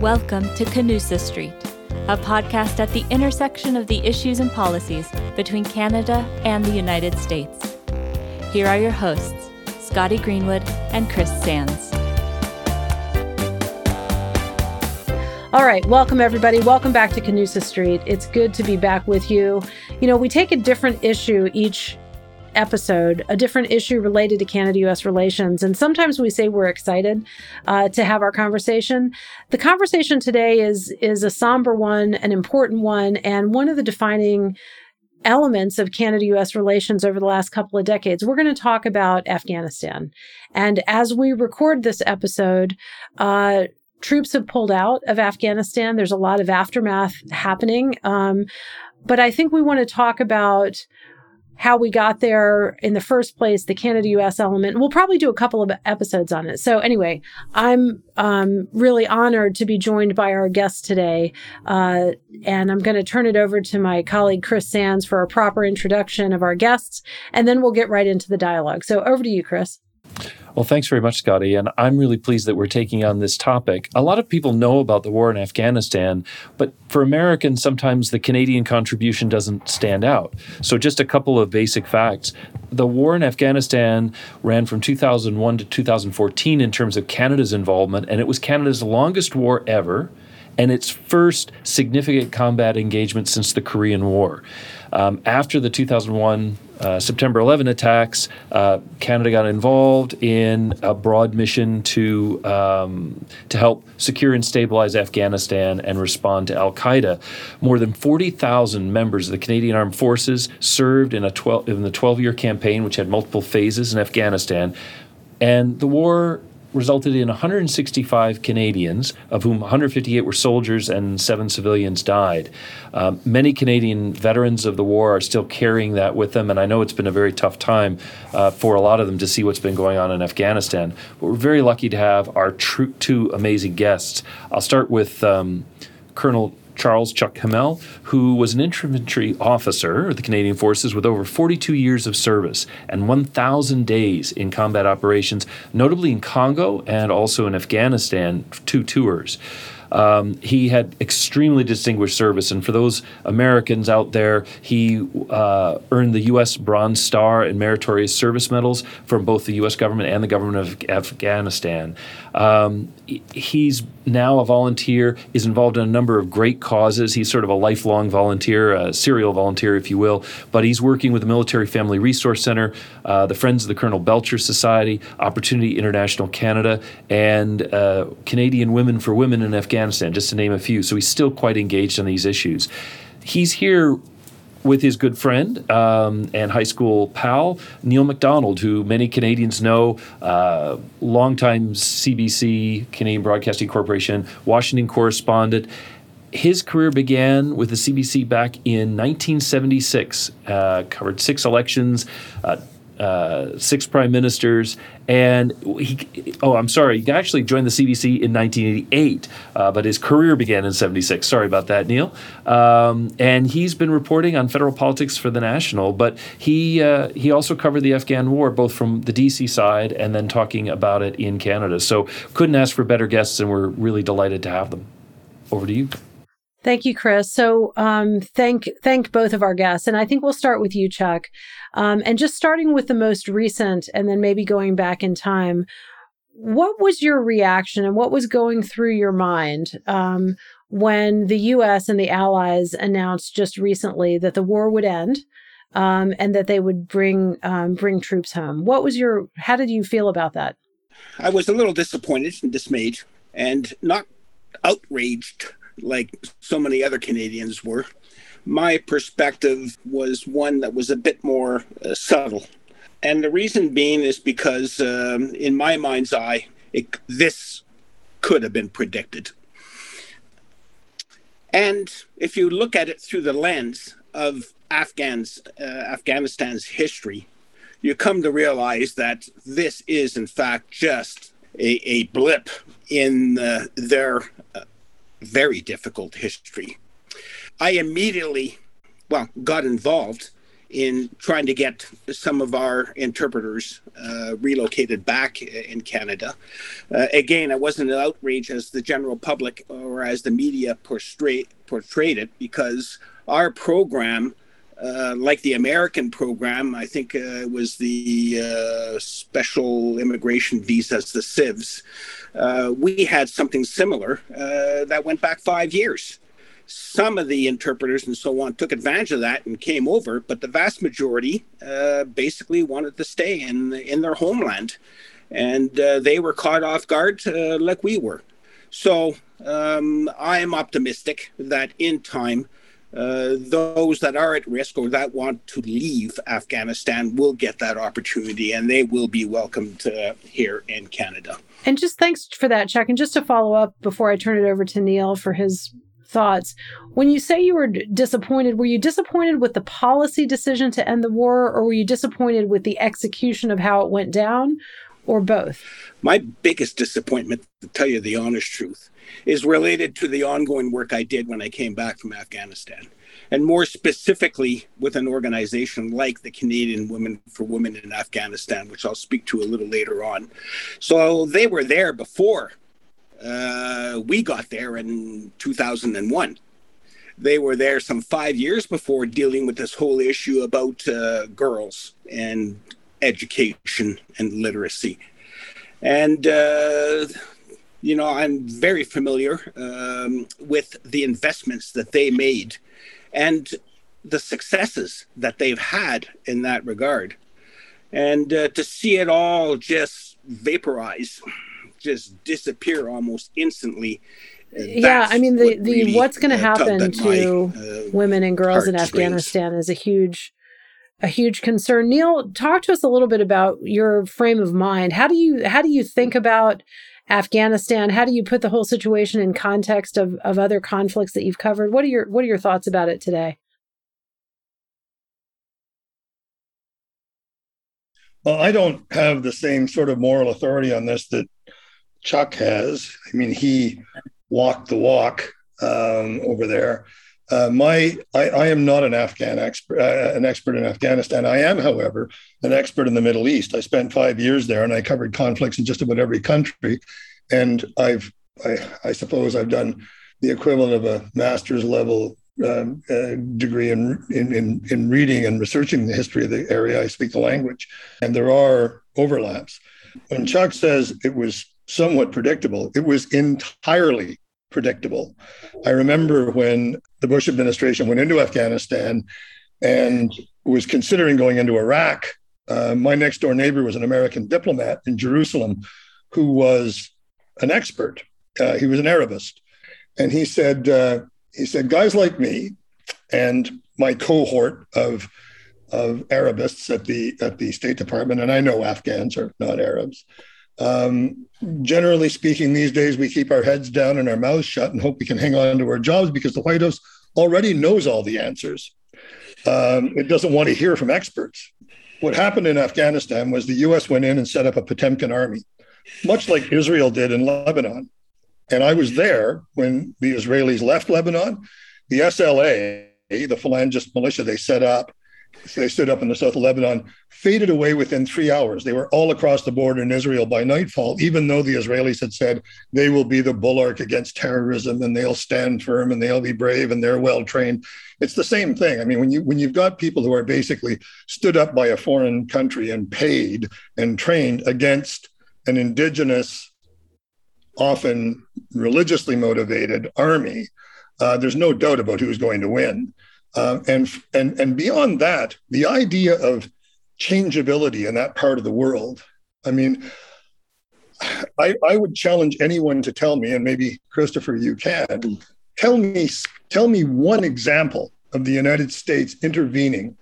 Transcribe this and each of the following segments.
Welcome to Canusa Street, a podcast at the intersection of the issues and policies between Canada and the United States. Here are your hosts, Scotty Greenwood and Chris Sands. All right, welcome everybody. Welcome back to Canusa Street. It's good to be back with you. You know, we take a different issue each episode, a different issue related to Canada US relations. And sometimes we say we're excited uh, to have our conversation. The conversation today is, is a somber one, an important one, and one of the defining elements of Canada US relations over the last couple of decades. We're going to talk about Afghanistan. And as we record this episode, uh, troops have pulled out of Afghanistan. There's a lot of aftermath happening. Um, but I think we want to talk about how we got there in the first place, the Canada US element. We'll probably do a couple of episodes on it. So, anyway, I'm um, really honored to be joined by our guest today. Uh, and I'm going to turn it over to my colleague, Chris Sands, for a proper introduction of our guests. And then we'll get right into the dialogue. So, over to you, Chris. Well, thanks very much, Scotty. And I'm really pleased that we're taking on this topic. A lot of people know about the war in Afghanistan, but for Americans, sometimes the Canadian contribution doesn't stand out. So, just a couple of basic facts. The war in Afghanistan ran from 2001 to 2014 in terms of Canada's involvement, and it was Canada's longest war ever and its first significant combat engagement since the Korean War. Um, after the 2001 uh, September 11 attacks, uh, Canada got involved in a broad mission to um, to help secure and stabilize Afghanistan and respond to Al Qaeda. More than 40,000 members of the Canadian Armed Forces served in a 12 in the 12 year campaign, which had multiple phases in Afghanistan. And the war resulted in 165 Canadians, of whom 158 were soldiers and seven civilians died. Um, many Canadian veterans of the war are still carrying that with them, and I know it's been a very tough time uh, for a lot of them to see what's been going on in Afghanistan. But we're very lucky to have our tr- two amazing guests. I'll start with um, Colonel Charles Chuck Hamel, who was an infantry officer of the Canadian Forces with over 42 years of service and 1,000 days in combat operations, notably in Congo and also in Afghanistan, two tours. Um, he had extremely distinguished service, and for those Americans out there, he uh, earned the U.S. Bronze Star and Meritorious Service Medals from both the U.S. government and the government of Afghanistan. Um, he's now a volunteer, is involved in a number of great causes. He's sort of a lifelong volunteer, a serial volunteer, if you will. But he's working with the Military Family Resource Center, uh, the Friends of the Colonel Belcher Society, Opportunity International Canada, and uh, Canadian Women for Women in Afghanistan, just to name a few. So he's still quite engaged on these issues. He's here with his good friend um, and high school pal, Neil Macdonald, who many Canadians know, uh, longtime CBC, Canadian Broadcasting Corporation, Washington correspondent. His career began with the CBC back in 1976, uh, covered six elections, uh, uh, six prime ministers, and he, oh, I'm sorry, he actually joined the CBC in 1988, uh, but his career began in 76. Sorry about that, Neil. Um, and he's been reporting on federal politics for the National, but he uh, he also covered the Afghan war both from the DC side and then talking about it in Canada. So couldn't ask for better guests, and we're really delighted to have them. Over to you. Thank you, Chris. So um, thank thank both of our guests, and I think we'll start with you, Chuck. Um, and just starting with the most recent, and then maybe going back in time. What was your reaction, and what was going through your mind um, when the U.S. and the Allies announced just recently that the war would end? Um, and that they would bring um, bring troops home. What was your? How did you feel about that? I was a little disappointed and dismayed, and not outraged like so many other Canadians were. My perspective was one that was a bit more uh, subtle. And the reason being is because, um, in my mind's eye, it, this could have been predicted. And if you look at it through the lens of Afghans, uh, Afghanistan's history, you come to realize that this is, in fact, just a, a blip in uh, their uh, very difficult history. I immediately, well, got involved in trying to get some of our interpreters uh, relocated back in Canada. Uh, again, it wasn't an outrage as the general public or as the media portray- portrayed it because our program. Uh, like the American program, I think uh, was the uh, special immigration visas, the CIVs. Uh, we had something similar that went back five years some of the interpreters and so on took advantage of that and came over, but the vast majority uh, basically wanted to stay in in their homeland, and uh, they were caught off guard uh, like we were. So um, I am optimistic that in time. Uh, those that are at risk or that want to leave Afghanistan will get that opportunity and they will be welcomed uh, here in Canada. And just thanks for that, Chuck. And just to follow up before I turn it over to Neil for his thoughts. When you say you were disappointed, were you disappointed with the policy decision to end the war, or were you disappointed with the execution of how it went down, or both? My biggest disappointment, to tell you the honest truth, is related to the ongoing work I did when I came back from Afghanistan. And more specifically, with an organization like the Canadian Women for Women in Afghanistan, which I'll speak to a little later on. So they were there before uh, we got there in 2001. They were there some five years before dealing with this whole issue about uh, girls and education and literacy. And, uh, you know, I'm very familiar um, with the investments that they made and the successes that they've had in that regard. And uh, to see it all just vaporize just disappear almost instantly. Yeah, I mean the the really, what's going to uh, happen to my, uh, women and girls in Afghanistan is a huge a huge concern. Neil, talk to us a little bit about your frame of mind. How do you how do you think about Afghanistan? How do you put the whole situation in context of, of other conflicts that you've covered? What are your what are your thoughts about it today? Well, I don't have the same sort of moral authority on this that Chuck has. I mean, he walked the walk um, over there. Uh, my, I, I, am not an Afghan expert, uh, an expert in Afghanistan. I am, however, an expert in the Middle East. I spent five years there, and I covered conflicts in just about every country. And I've, I, I suppose, I've done the equivalent of a master's level um, uh, degree in, in, in in reading and researching the history of the area. I speak the language, and there are overlaps. When Chuck says it was somewhat predictable. It was entirely predictable. I remember when the Bush administration went into Afghanistan and was considering going into Iraq. Uh, my next door neighbor was an American diplomat in Jerusalem who was an expert. Uh, he was an Arabist. And he said, uh, he said, guys like me and my cohort of, of Arabists at the, at the State Department, and I know Afghans are not Arabs, um, generally speaking, these days we keep our heads down and our mouths shut and hope we can hang on to our jobs because the White House already knows all the answers. Um, it doesn't want to hear from experts. What happened in Afghanistan was the US went in and set up a Potemkin army, much like Israel did in Lebanon. And I was there when the Israelis left Lebanon. The SLA, the Phalangist militia they set up, they stood up in the south of Lebanon, faded away within three hours. They were all across the border in Israel by nightfall, even though the Israelis had said they will be the bulwark against terrorism and they'll stand firm and they'll be brave and they're well trained. It's the same thing. I mean, when you when you've got people who are basically stood up by a foreign country and paid and trained against an indigenous, often religiously motivated army, uh, there's no doubt about who's going to win. Uh, and and and beyond that, the idea of changeability in that part of the world. I mean, I, I would challenge anyone to tell me, and maybe Christopher, you can tell me tell me one example of the United States intervening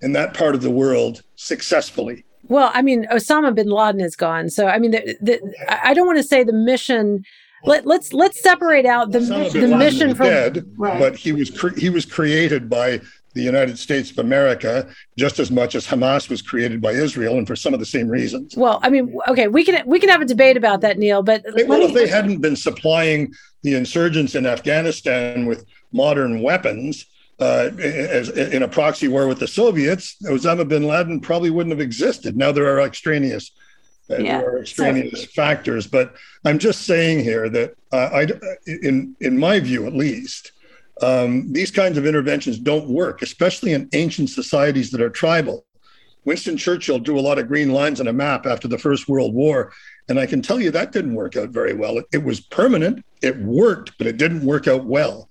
in that part of the world successfully. Well, I mean, Osama bin Laden is gone, so I mean, the, the, I don't want to say the mission let, let's let's separate out the the mission from dead, right. but he was cre- he was created by the United States of America just as much as Hamas was created by Israel, and for some of the same reasons. Well, I mean, okay, we can we can have a debate about that, Neil. But well, if they hadn't been supplying the insurgents in Afghanistan with modern weapons, uh, as, in a proxy war with the Soviets, Osama bin Laden probably wouldn't have existed. Now there are extraneous, uh, yeah. there are extraneous so, factors, but I'm just saying here that uh, I, in in my view at least, um, these kinds of interventions don't work, especially in ancient societies that are tribal. Winston Churchill drew a lot of green lines on a map after the First World War. And I can tell you that didn't work out very well. It, it was permanent, it worked, but it didn't work out well.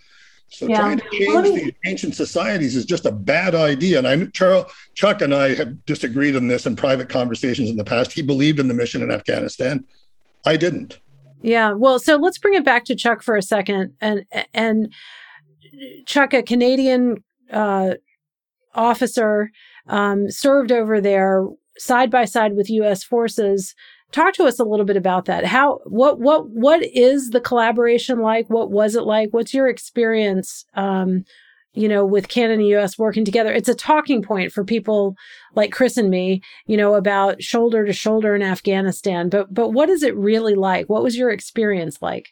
So yeah. trying to change well, me... these ancient societies is just a bad idea. And I, Charles, Chuck and I have disagreed on this in private conversations in the past. He believed in the mission in Afghanistan. I didn't. Yeah. Well, so let's bring it back to Chuck for a second. And and Chuck, a Canadian uh, officer, um, served over there side by side with U.S. forces. Talk to us a little bit about that. How what what what is the collaboration like? What was it like? What's your experience? Um, you know, with Canada and U.S. working together, it's a talking point for people like Chris and me. You know, about shoulder to shoulder in Afghanistan. But but what is it really like? What was your experience like?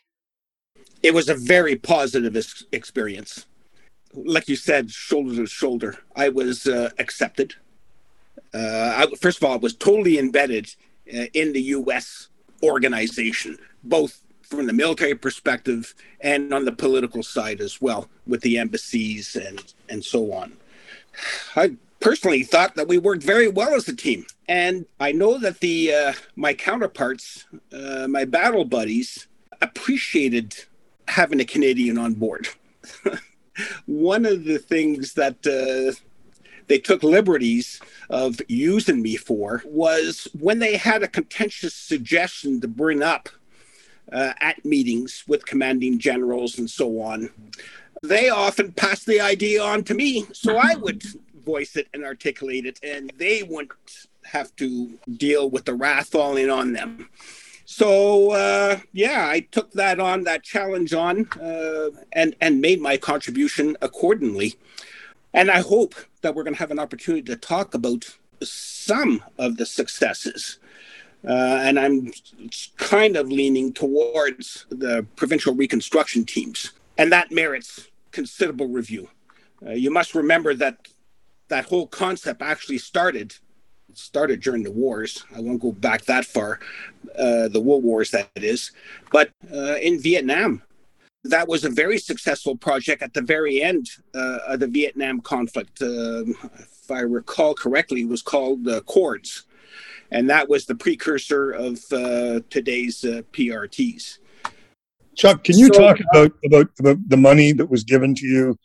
It was a very positive experience. Like you said, shoulder to shoulder. I was uh, accepted. Uh, I, first of all, I was totally embedded in the U.S. organization, both from the military perspective and on the political side as well, with the embassies and and so on. I personally thought that we worked very well as a team, and I know that the uh, my counterparts, uh, my battle buddies, appreciated having a Canadian on board. One of the things that uh, they took liberties of using me for was when they had a contentious suggestion to bring up uh, at meetings with commanding generals and so on. They often passed the idea on to me, so I would voice it and articulate it, and they wouldn't have to deal with the wrath falling on them. So uh, yeah, I took that on, that challenge on, uh, and and made my contribution accordingly. And I hope that we're going to have an opportunity to talk about some of the successes. Uh, and I'm kind of leaning towards the provincial reconstruction teams, and that merits considerable review. Uh, you must remember that that whole concept actually started started during the wars. I won't go back that far, uh, the World Wars, that is. But uh, in Vietnam, that was a very successful project at the very end uh, of the Vietnam conflict. Um, if I recall correctly, it was called uh, Cords. And that was the precursor of uh, today's uh, PRTs. Chuck, can you so, talk about, about, about the money that was given to you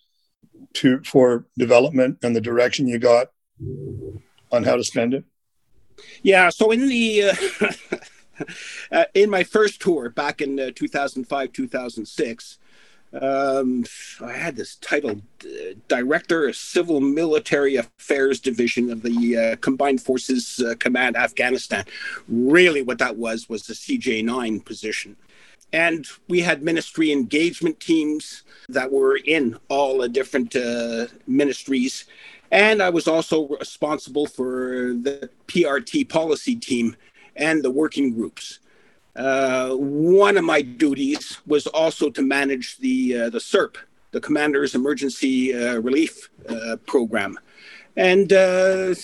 to for development and the direction you got on how to spend it? Yeah, so in the uh, in my first tour back in uh, 2005 2006, um, I had this title, uh, Director of Civil Military Affairs Division of the uh, Combined Forces uh, Command Afghanistan. Really, what that was was the CJ9 position. And we had ministry engagement teams that were in all the different uh, ministries and I was also responsible for the PRT policy team and the working groups. Uh, one of my duties was also to manage the uh, the CERP, the Commander's Emergency uh, Relief uh, Program, and uh,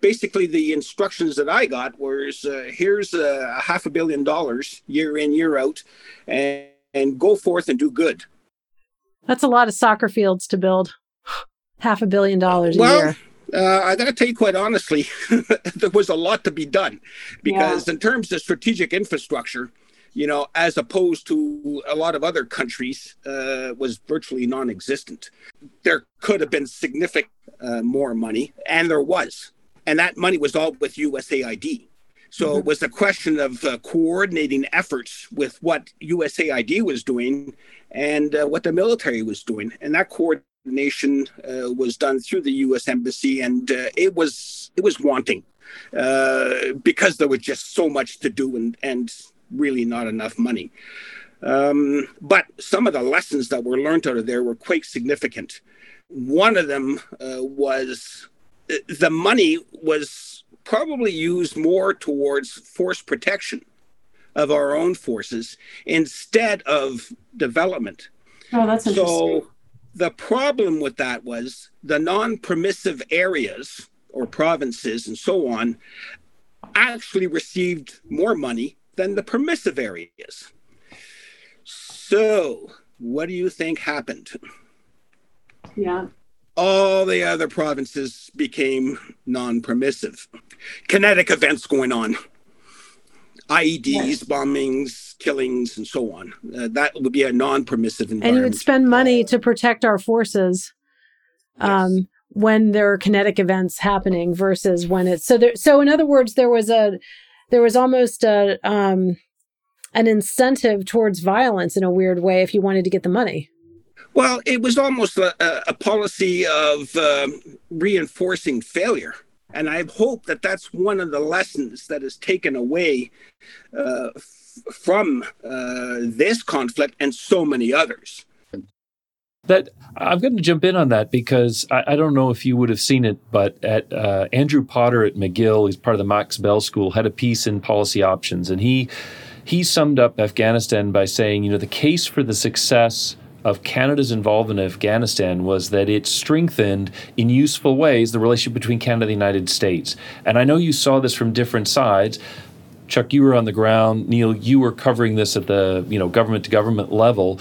basically the instructions that I got was uh, here's a half a billion dollars year in year out, and, and go forth and do good. That's a lot of soccer fields to build half a billion dollars well, a year? Uh, I got to tell you quite honestly, there was a lot to be done because, yeah. in terms of strategic infrastructure, you know, as opposed to a lot of other countries, uh, was virtually non-existent. There could have been significant uh, more money, and there was, and that money was all with USAID. So mm-hmm. it was a question of uh, coordinating efforts with what USAID was doing and uh, what the military was doing, and that coordination nation uh, was done through the U.S. embassy, and uh, it was it was wanting uh, because there was just so much to do and and really not enough money. Um, but some of the lessons that were learned out of there were quite significant. One of them uh, was uh, the money was probably used more towards force protection of our own forces instead of development. Oh, that's interesting. So The problem with that was the non permissive areas or provinces and so on actually received more money than the permissive areas. So, what do you think happened? Yeah. All the other provinces became non permissive. Kinetic events going on. IEDs, yes. bombings, killings, and so on. Uh, that would be a non-permissive environment. And you would spend money to protect our forces um, yes. when there are kinetic events happening versus when it's so. There, so in other words, there was a there was almost a um, an incentive towards violence in a weird way if you wanted to get the money. Well, it was almost a, a policy of uh, reinforcing failure. And I hope that that's one of the lessons that is taken away uh, f- from uh, this conflict and so many others. That I'm going to jump in on that because I, I don't know if you would have seen it, but at uh, Andrew Potter at McGill, he's part of the Max Bell School, had a piece in Policy Options, and he he summed up Afghanistan by saying, you know, the case for the success of Canada's involvement in Afghanistan was that it strengthened in useful ways the relationship between Canada and the United States. And I know you saw this from different sides. Chuck, you were on the ground. Neil, you were covering this at the you know government to government level.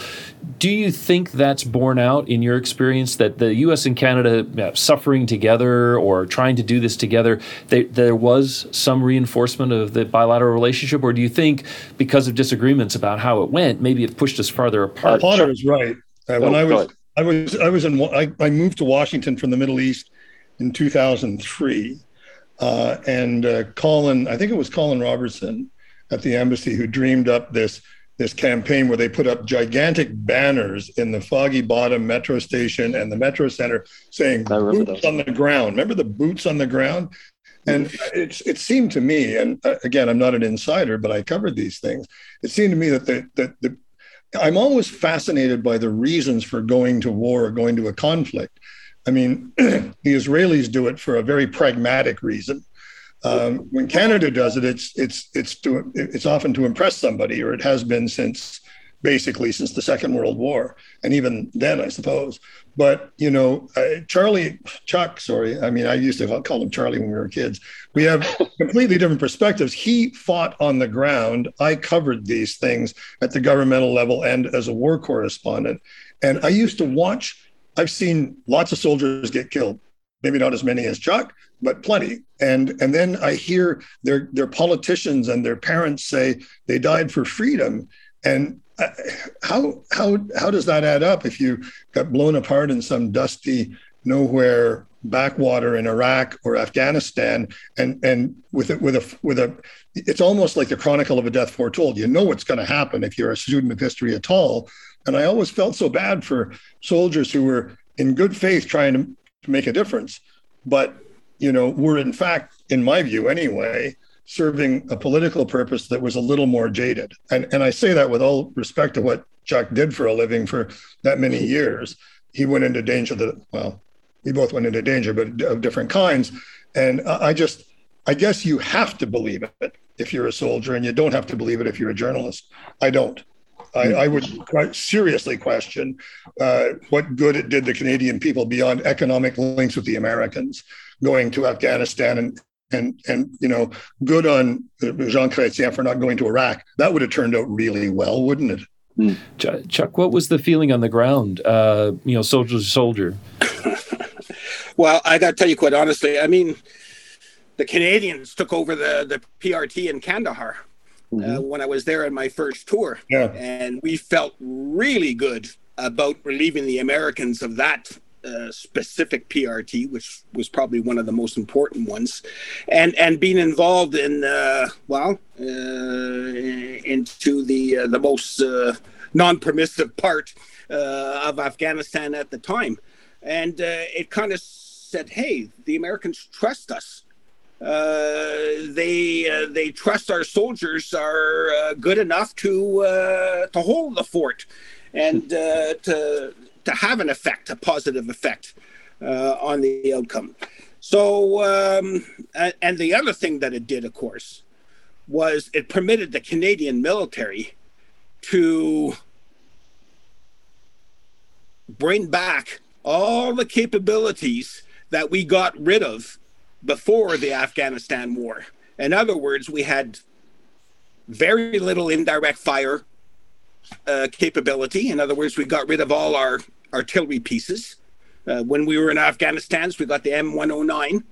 Do you think that's borne out in your experience that the U.S. and Canada you know, suffering together or trying to do this together, they, there was some reinforcement of the bilateral relationship, or do you think because of disagreements about how it went, maybe it pushed us farther apart? Potter is right. Uh, when oh, I was I was I was in I, I moved to Washington from the Middle East in 2003 uh, and uh, Colin, I think it was Colin Robertson at the embassy who dreamed up this this campaign where they put up gigantic banners in the Foggy Bottom metro station and the metro center saying "boots on the ground." Remember the boots on the ground? And it, it seemed to me, and uh, again, I'm not an insider, but I covered these things. It seemed to me that the, that the I'm always fascinated by the reasons for going to war or going to a conflict. I mean, the Israelis do it for a very pragmatic reason. Um, when Canada does it, it's it's it's to it's often to impress somebody, or it has been since basically since the Second World War, and even then, I suppose. But you know, uh, Charlie Chuck, sorry, I mean, I used to call him Charlie when we were kids. We have completely different perspectives. He fought on the ground. I covered these things at the governmental level and as a war correspondent, and I used to watch I've seen lots of soldiers get killed, maybe not as many as Chuck, but plenty. And and then I hear their their politicians and their parents say they died for freedom. And uh, how how how does that add up if you got blown apart in some dusty nowhere backwater in Iraq or Afghanistan and and with a, with a with a it's almost like the chronicle of a death foretold. You know what's going to happen if you're a student of history at all. And I always felt so bad for soldiers who were in good faith trying to, to make a difference, but you know, were in fact, in my view anyway, serving a political purpose that was a little more jaded. And and I say that with all respect to what Chuck did for a living for that many years. He went into danger that well, we both went into danger, but of different kinds. And I just I guess you have to believe it if you're a soldier, and you don't have to believe it if you're a journalist. I don't. I, I would quite seriously question uh, what good it did the Canadian people beyond economic links with the Americans going to Afghanistan and and and you know good on Jean Chrétien for not going to Iraq. That would have turned out really well, wouldn't it? Mm. Chuck, what was the feeling on the ground? Uh, you know, soldier to soldier. well, I got to tell you quite honestly. I mean, the Canadians took over the the PRT in Kandahar uh, mm-hmm. uh, when I was there on my first tour. Yeah. And we felt really good about relieving the Americans of that uh, specific PRT, which was probably one of the most important ones, and and being involved in uh, well uh, into the uh, the most uh, non-permissive part of Afghanistan at the time, and it kind of said, "Hey, the Americans trust us." Uh, they uh, they trust our soldiers are uh, good enough to to hold the fort and to to have an effect, a positive effect on the outcome. So, um, and the other thing that it did, of course, was it permitted the Canadian military to bring back all the capabilities that we got rid of before the Afghanistan war. In other words, we had very little indirect fire uh, capability. In other words, we got rid of all our artillery pieces. Uh, when we were in Afghanistan, so we got the M109,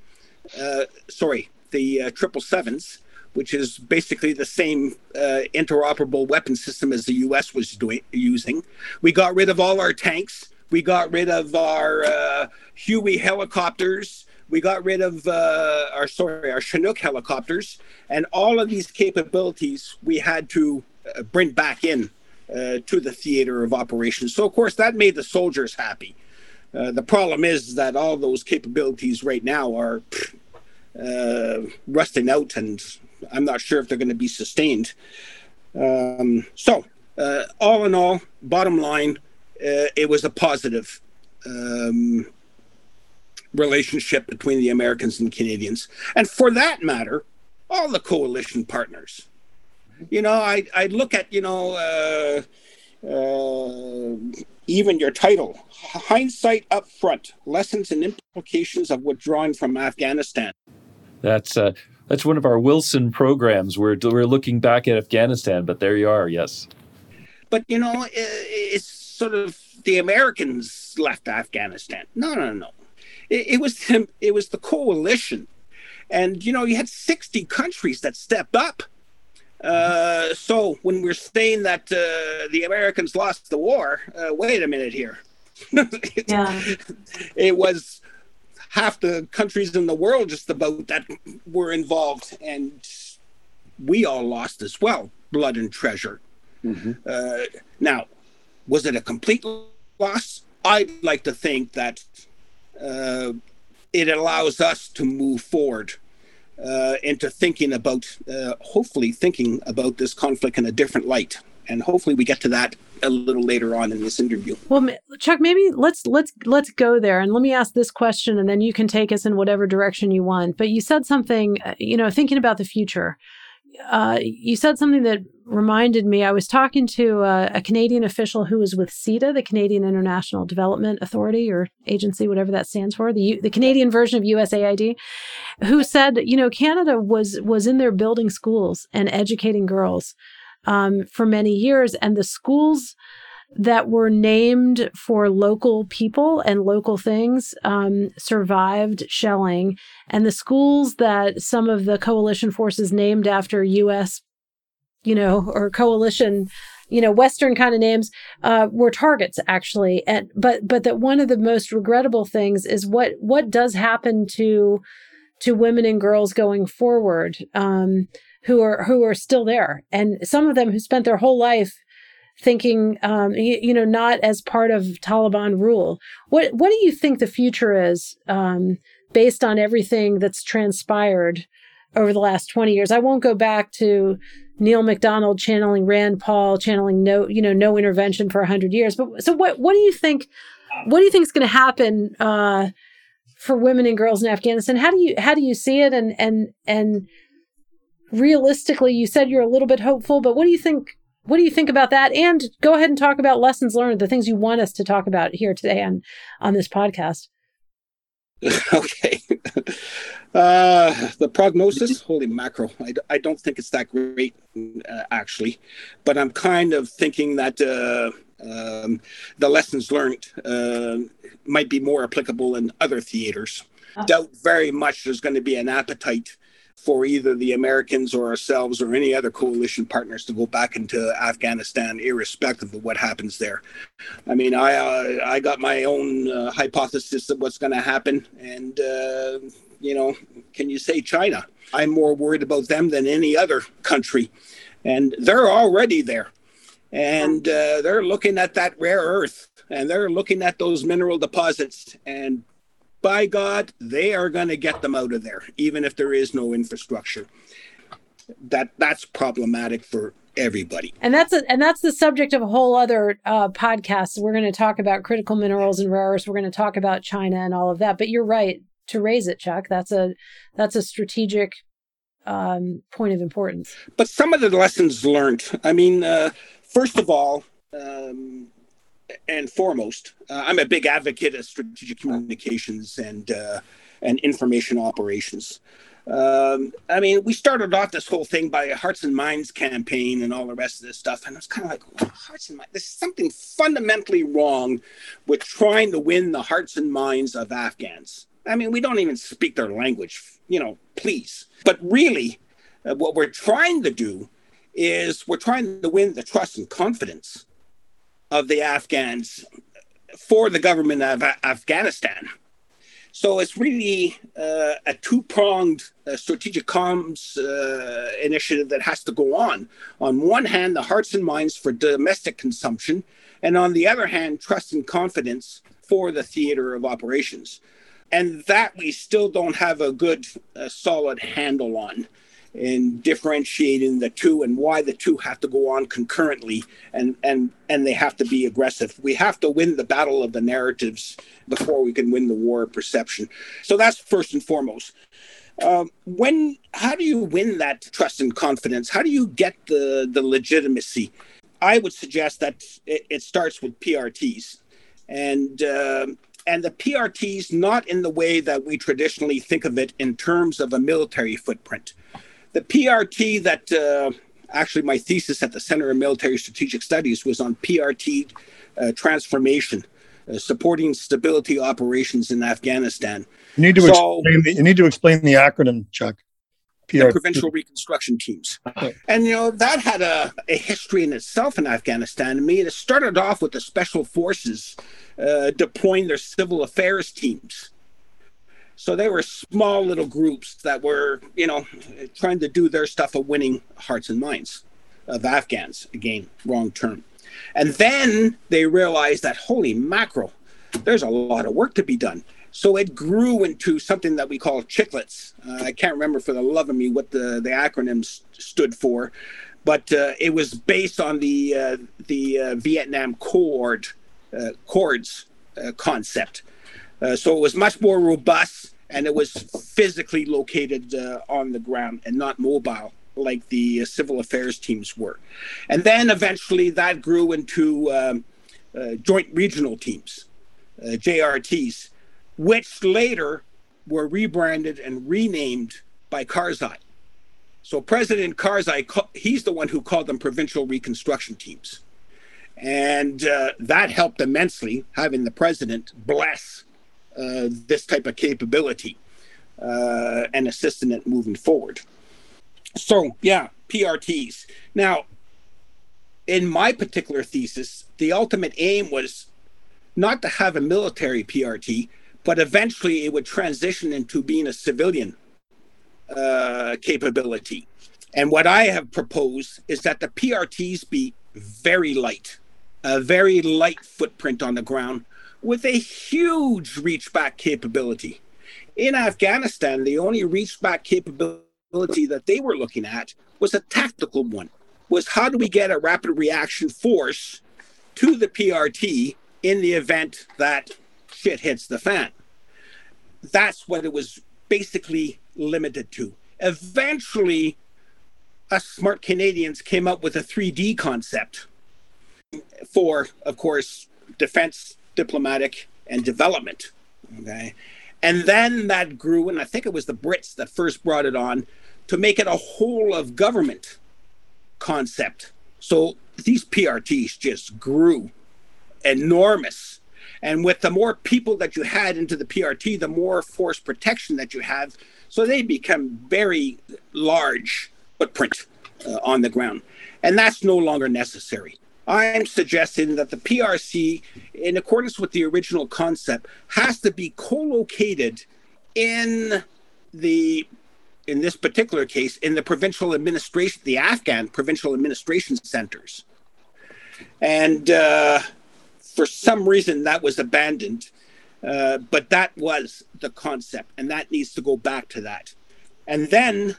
uh, sorry, the uh, triple sevens, which is basically the same uh, interoperable weapon system as the U.S. was doing using. We got rid of all our tanks. We got rid of our uh, Huey helicopters. We got rid of uh, our sorry our Chinook helicopters, and all of these capabilities we had to uh, bring back in uh, to the theater of operations. So of course that made the soldiers happy. Uh, the problem is that all those capabilities right now are uh, rusting out, and I'm not sure if they're going to be sustained. Um, so, uh, all in all, bottom line, it was a positive um, relationship between the Americans and Canadians, and for that matter, all the coalition partners. You know, I I look at you know. Uh, uh, even your title, Hindsight Up Front Lessons and Implications of Withdrawing from Afghanistan. That's uh, that's one of our Wilson programs. We're we're looking back at Afghanistan, but there you are. Yes. But you know, it's sort of the Americans left Afghanistan. No, no, no. It, it was him. It was the coalition, and you know, you had sixty countries that stepped up. Uh, so when we're saying that uh, the Americans lost the war, uh, wait a minute here. yeah. It was half the countries in the world just about that were involved and we all lost as well blood and treasure mm-hmm. uh, now was it a complete loss i'd like to think that uh, it allows us to move forward uh, into thinking about uh, hopefully thinking about this conflict in a different light and hopefully we get to that a little later on in this interview. Well, Chuck, maybe let's let's let's go there and let me ask this question, and then you can take us in whatever direction you want. But you said something, uh, you know, thinking about the future. Uh, you said something that reminded me. I was talking to a, a, Canadian official who was with CIDA, the Canadian International Development Authority or agency, whatever that stands for, the the Canadian version of USAID, who said, you know, Canada was was in there building schools and educating girls um, for many years. And the schools that were named for local people and local things um, survived shelling. And the schools that some of the coalition forces named after U.S., you know, or coalition you know western kind of names uh, were targets actually and but but that one of the most regrettable things is what what does happen to to women and girls going forward um, who are who are still there, and some of them who spent their whole life thinking, um, you, you, know, not as part of Taliban rule. What what do you think the future is um, based on everything that's transpired over the last twenty years? I won't go back to Neil Macdonald channeling Rand Paul, channeling no, you know, no intervention for hundred years. But so what? What do you think? What do you think is going to happen uh, for women and girls in Afghanistan? How do you how do you see it? And and and realistically, you said you're a little bit hopeful, but what do you think? What do you think about that? And go ahead and talk about lessons learned, the things you want us to talk about here today on on this podcast. okay. Uh, the prognosis, holy mackerel. I, I don't think it's that great, uh, actually. But I'm kind of thinking that uh, um, the lessons learned uh, might be more applicable in other theaters. Uh. Doubt very much there's going to be an appetite for either the Americans or ourselves or any other coalition partners to go back into Afghanistan, irrespective of what happens there. I mean, I uh, I got my own uh, hypothesis of what's going to happen, and uh, you know, can you say China? I'm more worried about them than any other country, and they're already there, and uh, they're looking at that rare earth, and they're looking at those mineral deposits, and by God, they are going to get them out of there, even if there is no infrastructure. That that's problematic for everybody. And that's a, and that's the subject of a whole other uh, podcast. We're going to talk about critical minerals and rare earths. We're going to talk about China and all of that. But you're right to raise it, Chuck. That's a that's a strategic um, point of importance. But some of the lessons learned. I mean, uh, first of all, um, and foremost, uh, I'm a big advocate of strategic communications and uh, and information operations. Um, I mean, we started off this whole thing by a Hearts and Minds campaign and all the rest of this stuff, and it's kind of like Hearts and Minds. There's something fundamentally wrong with trying to win the hearts and minds of Afghans. I mean, we don't even speak their language, you know. Please, but really, uh, what we're trying to do is we're trying to win the trust and confidence of the Afghans for the government of Afghanistan. So it's really uh, a two pronged uh, strategic comms uh, initiative that has to go on. On one hand, the hearts and minds for domestic consumption, and on the other hand, trust and confidence for the theater of operations. And that we still don't have a good, uh, solid handle on in differentiating the two and why the two have to go on concurrently and and and they have to be aggressive. We have to win the battle of the narratives before we can win the war of perception. So that's first and foremost. Um, when how do you win that trust and confidence? How do you get the the legitimacy? I would suggest that it, it starts with prts and uh, and the PRTs not in the way that we traditionally think of it in terms of a military footprint the PRT that uh, actually my thesis at the Center of Military Strategic Studies was on PRT uh, transformation, uh, supporting stability operations in Afghanistan. You need to so, explain. The, you need to explain the acronym, Chuck. PRT. provincial reconstruction teams. And you know that had a, a history in itself in Afghanistan. I mean, it started off with the special forces uh, deploying their civil affairs teams so they were small little groups that were, you know, trying to do their stuff of winning hearts and minds of Afghans. Again, wrong term. And then they realized that, holy mackerel, there's a lot of work to be done. So it grew into something that we call chiclets. Uh, I can't remember for the love of me what the, the acronym stood for, but uh, it was based on the uh, the uh, Vietnam Cord uh, Cords uh, concept. Uh, so it was much more robust and it was physically located uh, on the ground and not mobile like the uh, civil affairs teams were. And then eventually that grew into um, uh, joint regional teams, uh, JRTs, which later were rebranded and renamed by Karzai. So President Karzai, he's the one who called them provincial reconstruction teams. And that helped immensely, having the president bless uh, this type of capability uh, and assisting it moving forward. So, yeah, PRTs. Now, in my particular thesis, the ultimate aim was not to have a military PRT, but eventually it would transition into being a civilian uh, capability. And what I have proposed is that the PRTs be very light, a very light footprint on the ground, with a huge reach back capability. In Afghanistan, the only reach back capability that they were looking at was a tactical one. Was how do we get a rapid reaction force to the PRT in the event that shit hits the fan? That's what it was basically limited to. Eventually, us smart Canadians came up with a 3D concept for, of course, defense diplomatic, and development. Okay. And then that grew, and I think it was the Brits that first brought it on to make it a whole of government concept. So these PRTs just grew enormous. And with the more people that you had into the PRT, the more force protection that you have. So they become very large footprint uh, on the ground. And that's no longer necessary. I'm suggesting that the PRT, in accordance with the original concept, has to be co-located in the in this particular case in the provincial administration the afghan provincial administration centers. And uh, for some reason that was abandoned uh, but that was the concept and that needs to go back to that. And then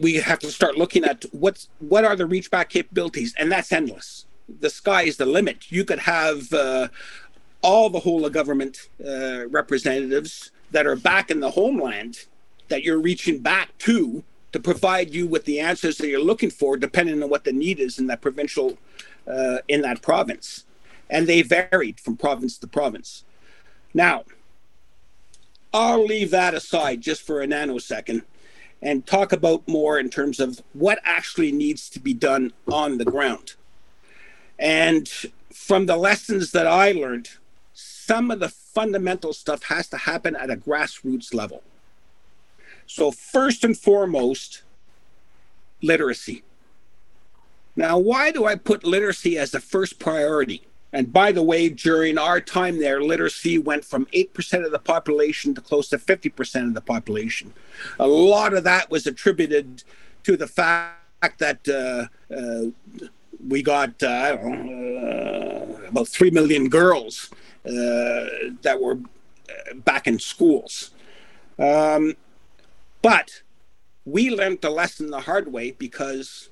we have to start looking at what's what are the reach back capabilities and that's endless the sky is the limit. You could have uh, all the whole of government uh, representatives that are back in the homeland that you're reaching back to to provide you with the answers that you're looking for, depending on what the need is in that provincial, uh, in that province. and they varied from province to province. Now, I'll leave that aside just for a nanosecond and talk about more in terms of what actually needs to be done on the ground. And from the lessons that I learned, some of the fundamental stuff has to happen at a grassroots level. So, first and foremost, literacy. Now, why do I put literacy as the first priority? And by the way, during our time there, literacy went from 8% of the population to close to 50% of the population. A lot of that was attributed to the fact that uh, uh, we got, uh, know, uh, about 3 million girls uh, that were uh, back in schools. Um, but we learned the lesson the hard way because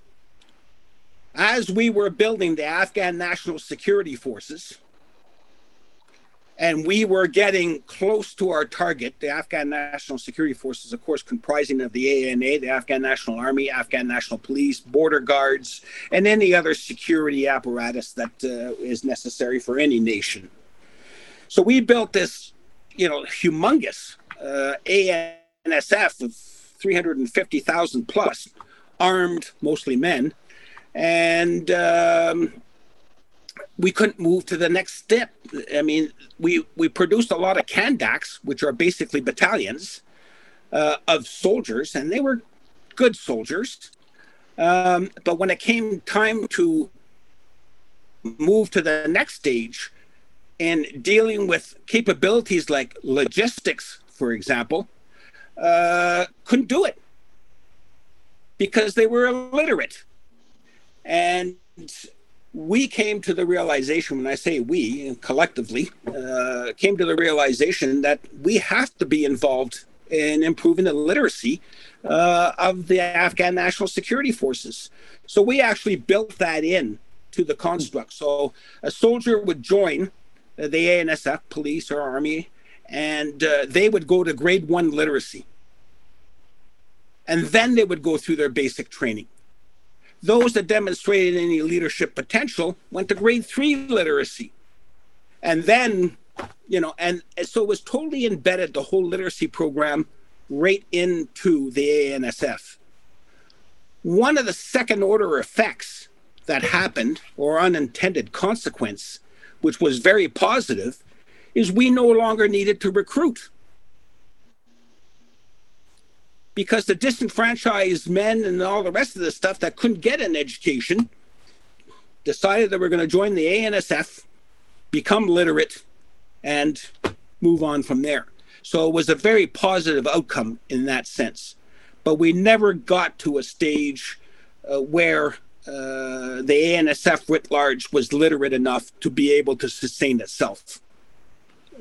as we were building the Afghan National Security Forces, and we were getting close to our target, the Afghan National Security Forces, of course, comprising of the ANA, the Afghan National Army, Afghan National Police, border guards, and any other security apparatus that uh, is necessary for any nation. So we built this, you know, humongous uh, ANSF of 350,000 plus, armed, mostly men, and um, we couldn't move to the next step. I mean, we we produced a lot of Kandaks, which are basically battalions uh, of soldiers, and they were good soldiers. Um, but when it came time to move to the next stage and dealing with capabilities like logistics, for example, uh, couldn't do it because they were illiterate. And we came to the realization, when I say we collectively, uh, came to the realization that we have to be involved in improving the literacy uh, of the Afghan National Security Forces. So we actually built that in to the construct. So a soldier would join the ANSF, police or army, and uh, they would go to grade one literacy. And then they would go through their basic training. Those that demonstrated any leadership potential went to grade three literacy. And then, you know, and, so it was totally embedded, the whole literacy program, right into the ANSF. One of the second order effects that happened, or unintended consequence, which was very positive, is we no longer needed to recruit because the disenfranchised men and all the rest of the stuff that couldn't get an education decided that we're going to join the ANSF, become literate, and move on from there. So it was a very positive outcome in that sense. But we never got to a stage uh, where uh, the ANSF writ large was literate enough to be able to sustain itself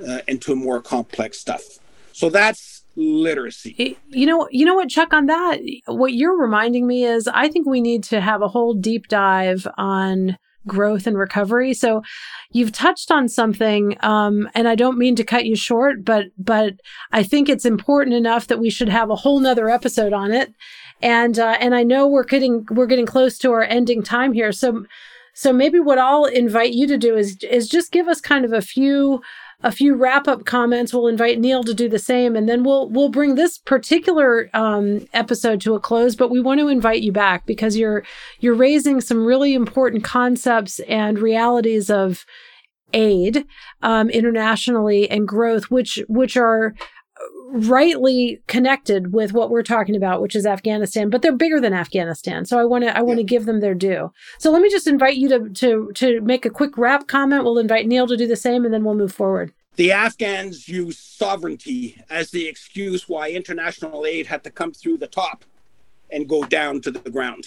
uh, into more complex stuff. So that's literacy. You know, you know what, Chuck, on that, what you're reminding me is I think we need to have a whole deep dive on growth and recovery. So you've touched on something, um, and I don't mean to cut you short, but but I think it's important enough that we should have a whole nother episode on it. And uh, and I know we're getting we're getting close to our ending time here. So so maybe what I'll invite you to do is is just give us kind of a few a few wrap up comments. We'll invite Neil to do the same, and then we'll we'll bring this particular um, episode to a close. But we want to invite you back because you're you're raising some really important concepts and realities of aid um, internationally and growth, which which are rightly connected with what we're talking about, which is Afghanistan, but they're bigger than Afghanistan. So I want to I want to give them their due. So let me just invite you to to to make a quick wrap comment. We'll invite Neil to do the same, and then we'll move forward. The Afghans use sovereignty as the excuse why international aid had to come through the top and go down to the ground.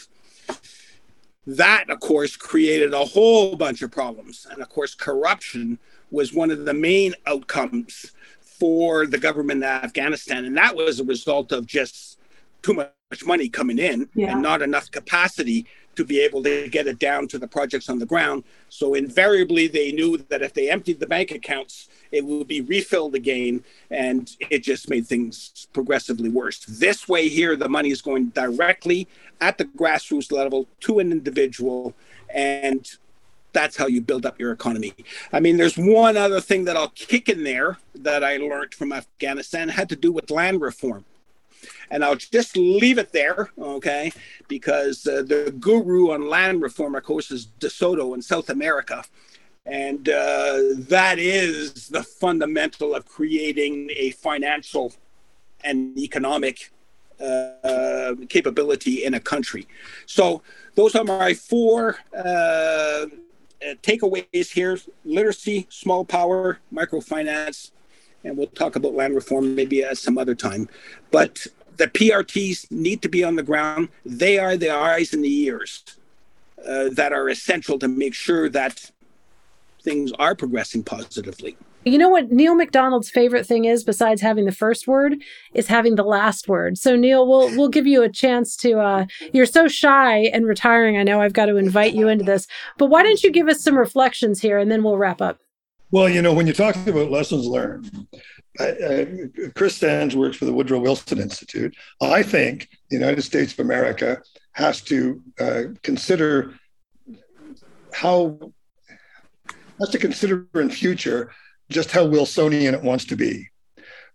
That, of course, created a whole bunch of problems. And of course, corruption was one of the main outcomes for the government in Afghanistan. And that was a result of just too much money coming in yeah. and not enough capacity to be able to get it down to the projects on the ground. So invariably, they knew that if they emptied the bank accounts, it would be refilled again, and it just made things progressively worse. This way, here, the money is going directly at the grassroots level to an individual, and that's how you build up your economy. I mean, there's one other thing that I'll kick in there that I learned from Afghanistan had to do with land reform. And I'll just leave it there, okay? Because uh, the guru on land reform, of course, is De Soto in South America. And uh, that is the fundamental of creating a financial and economic uh, capability in a country. So those are my four uh, takeaways here: literacy, small power, microfinance, and we'll talk about land reform maybe at some other time. But the PRTs need to be on the ground. They are the eyes and the ears uh, that are essential to make sure that things are progressing positively. You know what Neil Macdonald's favorite thing is besides having the first word is having the last word. So Neil, we'll we'll give you a chance to uh you're so shy and retiring. I know I've got to invite you into this. But why don't you give us some reflections here and then we'll wrap up. Well, you know, when you're talking about lessons learned, Chris Sands works for the Woodrow Wilson Institute. I think the United States of America has to uh, consider how has to consider in future just how Wilsonian it wants to be.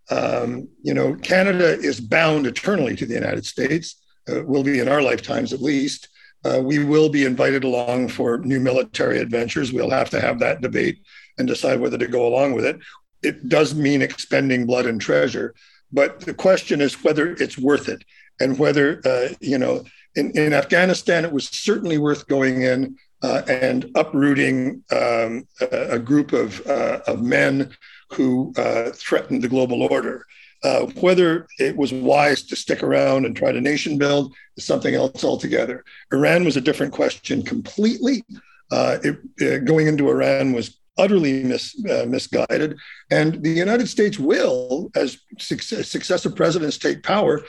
Um, you know, Canada is bound eternally to the United States. Uh, will be in our lifetimes at least. Uh, we will be invited along for new military adventures. We'll have to have that debate and decide whether to go along with it. It does mean expending blood and treasure, but the question is whether it's worth it and whether, uh, you know, in, in Afghanistan, it was certainly worth going in uh, and uprooting um, a, a, group of, uh, of men who uh, threatened the global order. Uh, whether it was wise to stick around and try to nation build is something else altogether. Iraq was a different question completely. Uh, it, uh, going into Iraq was utterly mis, misguided. And the United States will, as success, successive presidents take power,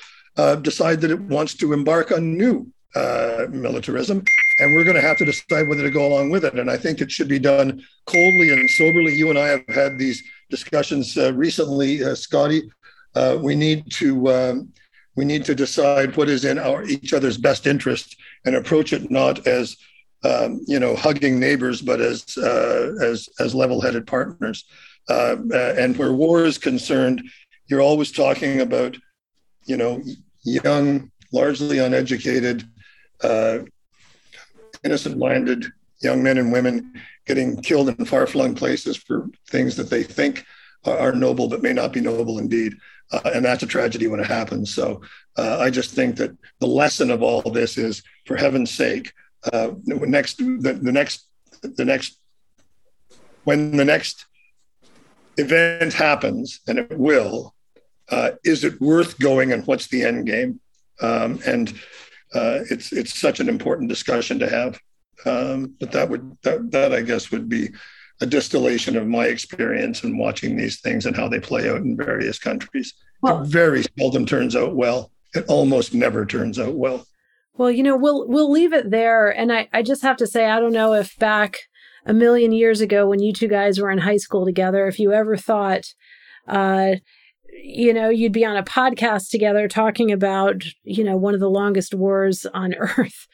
decide that it wants to embark on new uh, militarism, and we're going to have to decide whether to go along with it. And I think it should be done coldly and soberly. You and I have had these discussions uh, recently, uh, Scotty. Uh, we need to um, we need to decide what is in our each other's best interest and approach it not as um, you know hugging neighbors, but as uh, as as level-headed partners. Uh, and where war is concerned, you're always talking about you know young largely uneducated uh, innocent minded young men and women getting killed in far flung places for things that they think are noble but may not be noble indeed. Uh, and that's a tragedy when it happens. So uh, I just think that the lesson of all this is, for heaven's sake, uh, next the, the next the next when the next event happens, and it will, uh, is it worth going, and what's the end game? Um, and uh, it's it's such an important discussion to have. Um, but that would that, that I guess would be a distillation of my experience in watching these things and how they play out in various countries. Well, it very seldom turns out well. It almost never turns out well. Well, you know, we'll we'll leave it there. And I, I just have to say, I don't know if back a million years ago when you two guys were in high school together, if you ever thought uh, you know, you'd be on a podcast together talking about, you know, one of the longest wars on earth,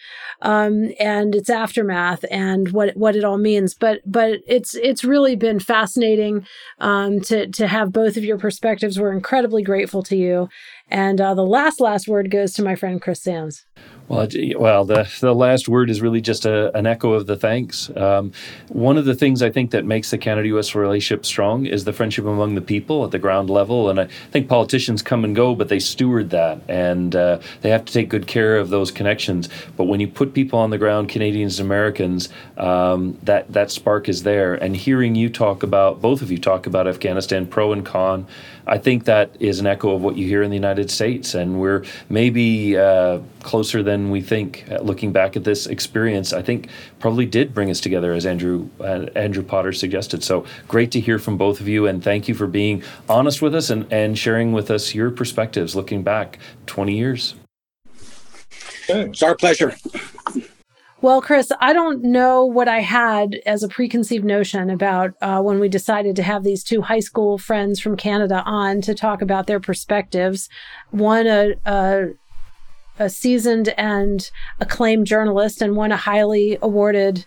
um, and its aftermath and what what it all means. But but it's it's really been fascinating um, to to have both of your perspectives. We're incredibly grateful to you, and uh, the last last word goes to my friend Chris Sands. Well, well, the the last word is really just a, an echo of the thanks. Um, one of the things I think that makes the Canada-U.S. relationship strong is the friendship among the people at the ground level, and I think politicians come and go, but they steward that, and uh, they have to take good care of those connections. But when you put people on the ground, Canadians and Americans, um, that that spark is there. And hearing you talk about both of you talk about Afghanistan, pro and con. I think that is an echo of what you hear in the United States, and we're maybe uh, closer than we think. Uh, looking back at this experience, I think probably did bring us together, as Andrew uh, Andrew Potter suggested. So great to hear from both of you, and thank you for being honest with us and, and sharing with us your perspectives. Looking back, twenty years. It's our pleasure. Well, Chris, I don't know what I had as a preconceived notion about uh, when we decided to have these two high school friends from Canada on to talk about their perspectives. One, a, a, a seasoned and acclaimed journalist, and one, a highly awarded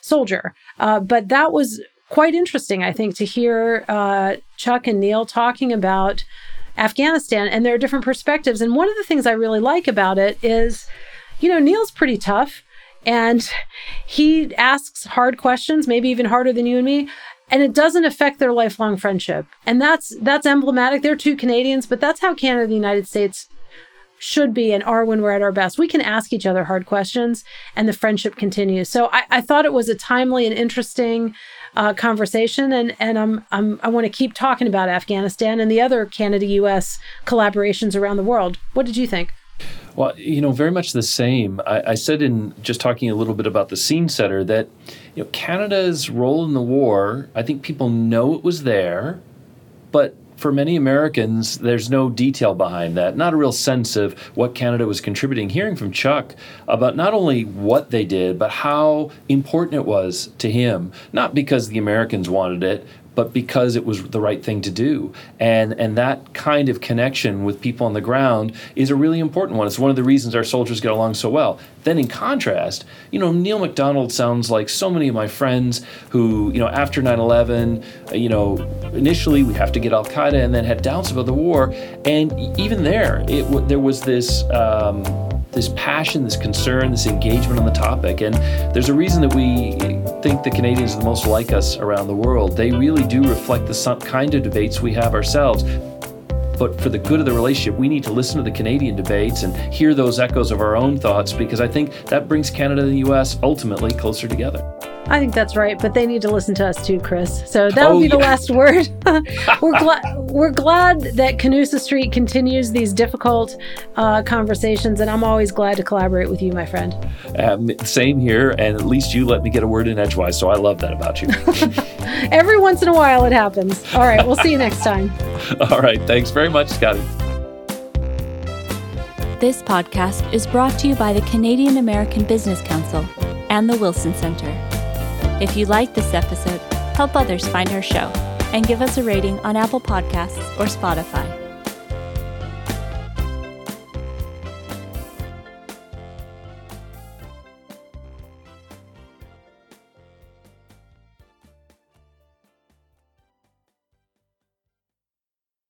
soldier. Uh, but that was quite interesting, I think, to hear uh, Chuck and Neil talking about Afghanistan and their different perspectives. And one of the things I really like about it is, you know, Neil's pretty tough and he asks hard questions, maybe even harder than you and me. And it doesn't affect their lifelong friendship. And that's that's emblematic. They're two Canadians, but that's how Canada and the United States should be and are when we're at our best. We can ask each other hard questions and the friendship continues. So I, I thought it was a timely and interesting uh, conversation, and and I'm, I'm I want to keep talking about Afghanistan and the other Canada-U.S. collaborations around the world. What did you think? Well, you know, very much the same. I, I, said in just talking a little bit about the scene setter that you know Canada's role in the war. I think people know it was there, but for many Americans, there's no detail behind that, not a real sense of what Canada was contributing. Hearing from Chuck about not only what they did, but how important it was to him, not because the Americans wanted it, but because it was the right thing to do. And and that kind of connection with people on the ground is a really important one. It's one of the reasons our soldiers get along so well. Then in contrast, you know, Neil Macdonald sounds like so many of my friends who, you know, after 9/11, you know, initially we have to get Al Qaeda and then had doubts about the war, and even there, it there was this um, this passion, this concern, this engagement on the topic. And there's a reason that we think the Canadians are the most like us around the world. They really do reflect the kind of debates we have ourselves. But for the good of the relationship, we need to listen to the Canadian debates and hear those echoes of our own thoughts because I think that brings Canada and the US ultimately closer together. I think that's right, but they need to listen to us too, Chris. So that'll oh, be the yeah. last word. we're glad we're glad that Canusa Street continues these difficult uh, conversations, and I'm always glad to collaborate with you, my friend. Um, same here, and at least you let me get a word in edgewise, so I love that about you. Every once in a while, it happens. All right, we'll see you next time. All right, thanks very much, Scotty. This podcast is brought to you by the Canadian American Business Council and the Wilson Center. If you like this episode, help others find our show and give us a rating on Apple Podcasts or Spotify.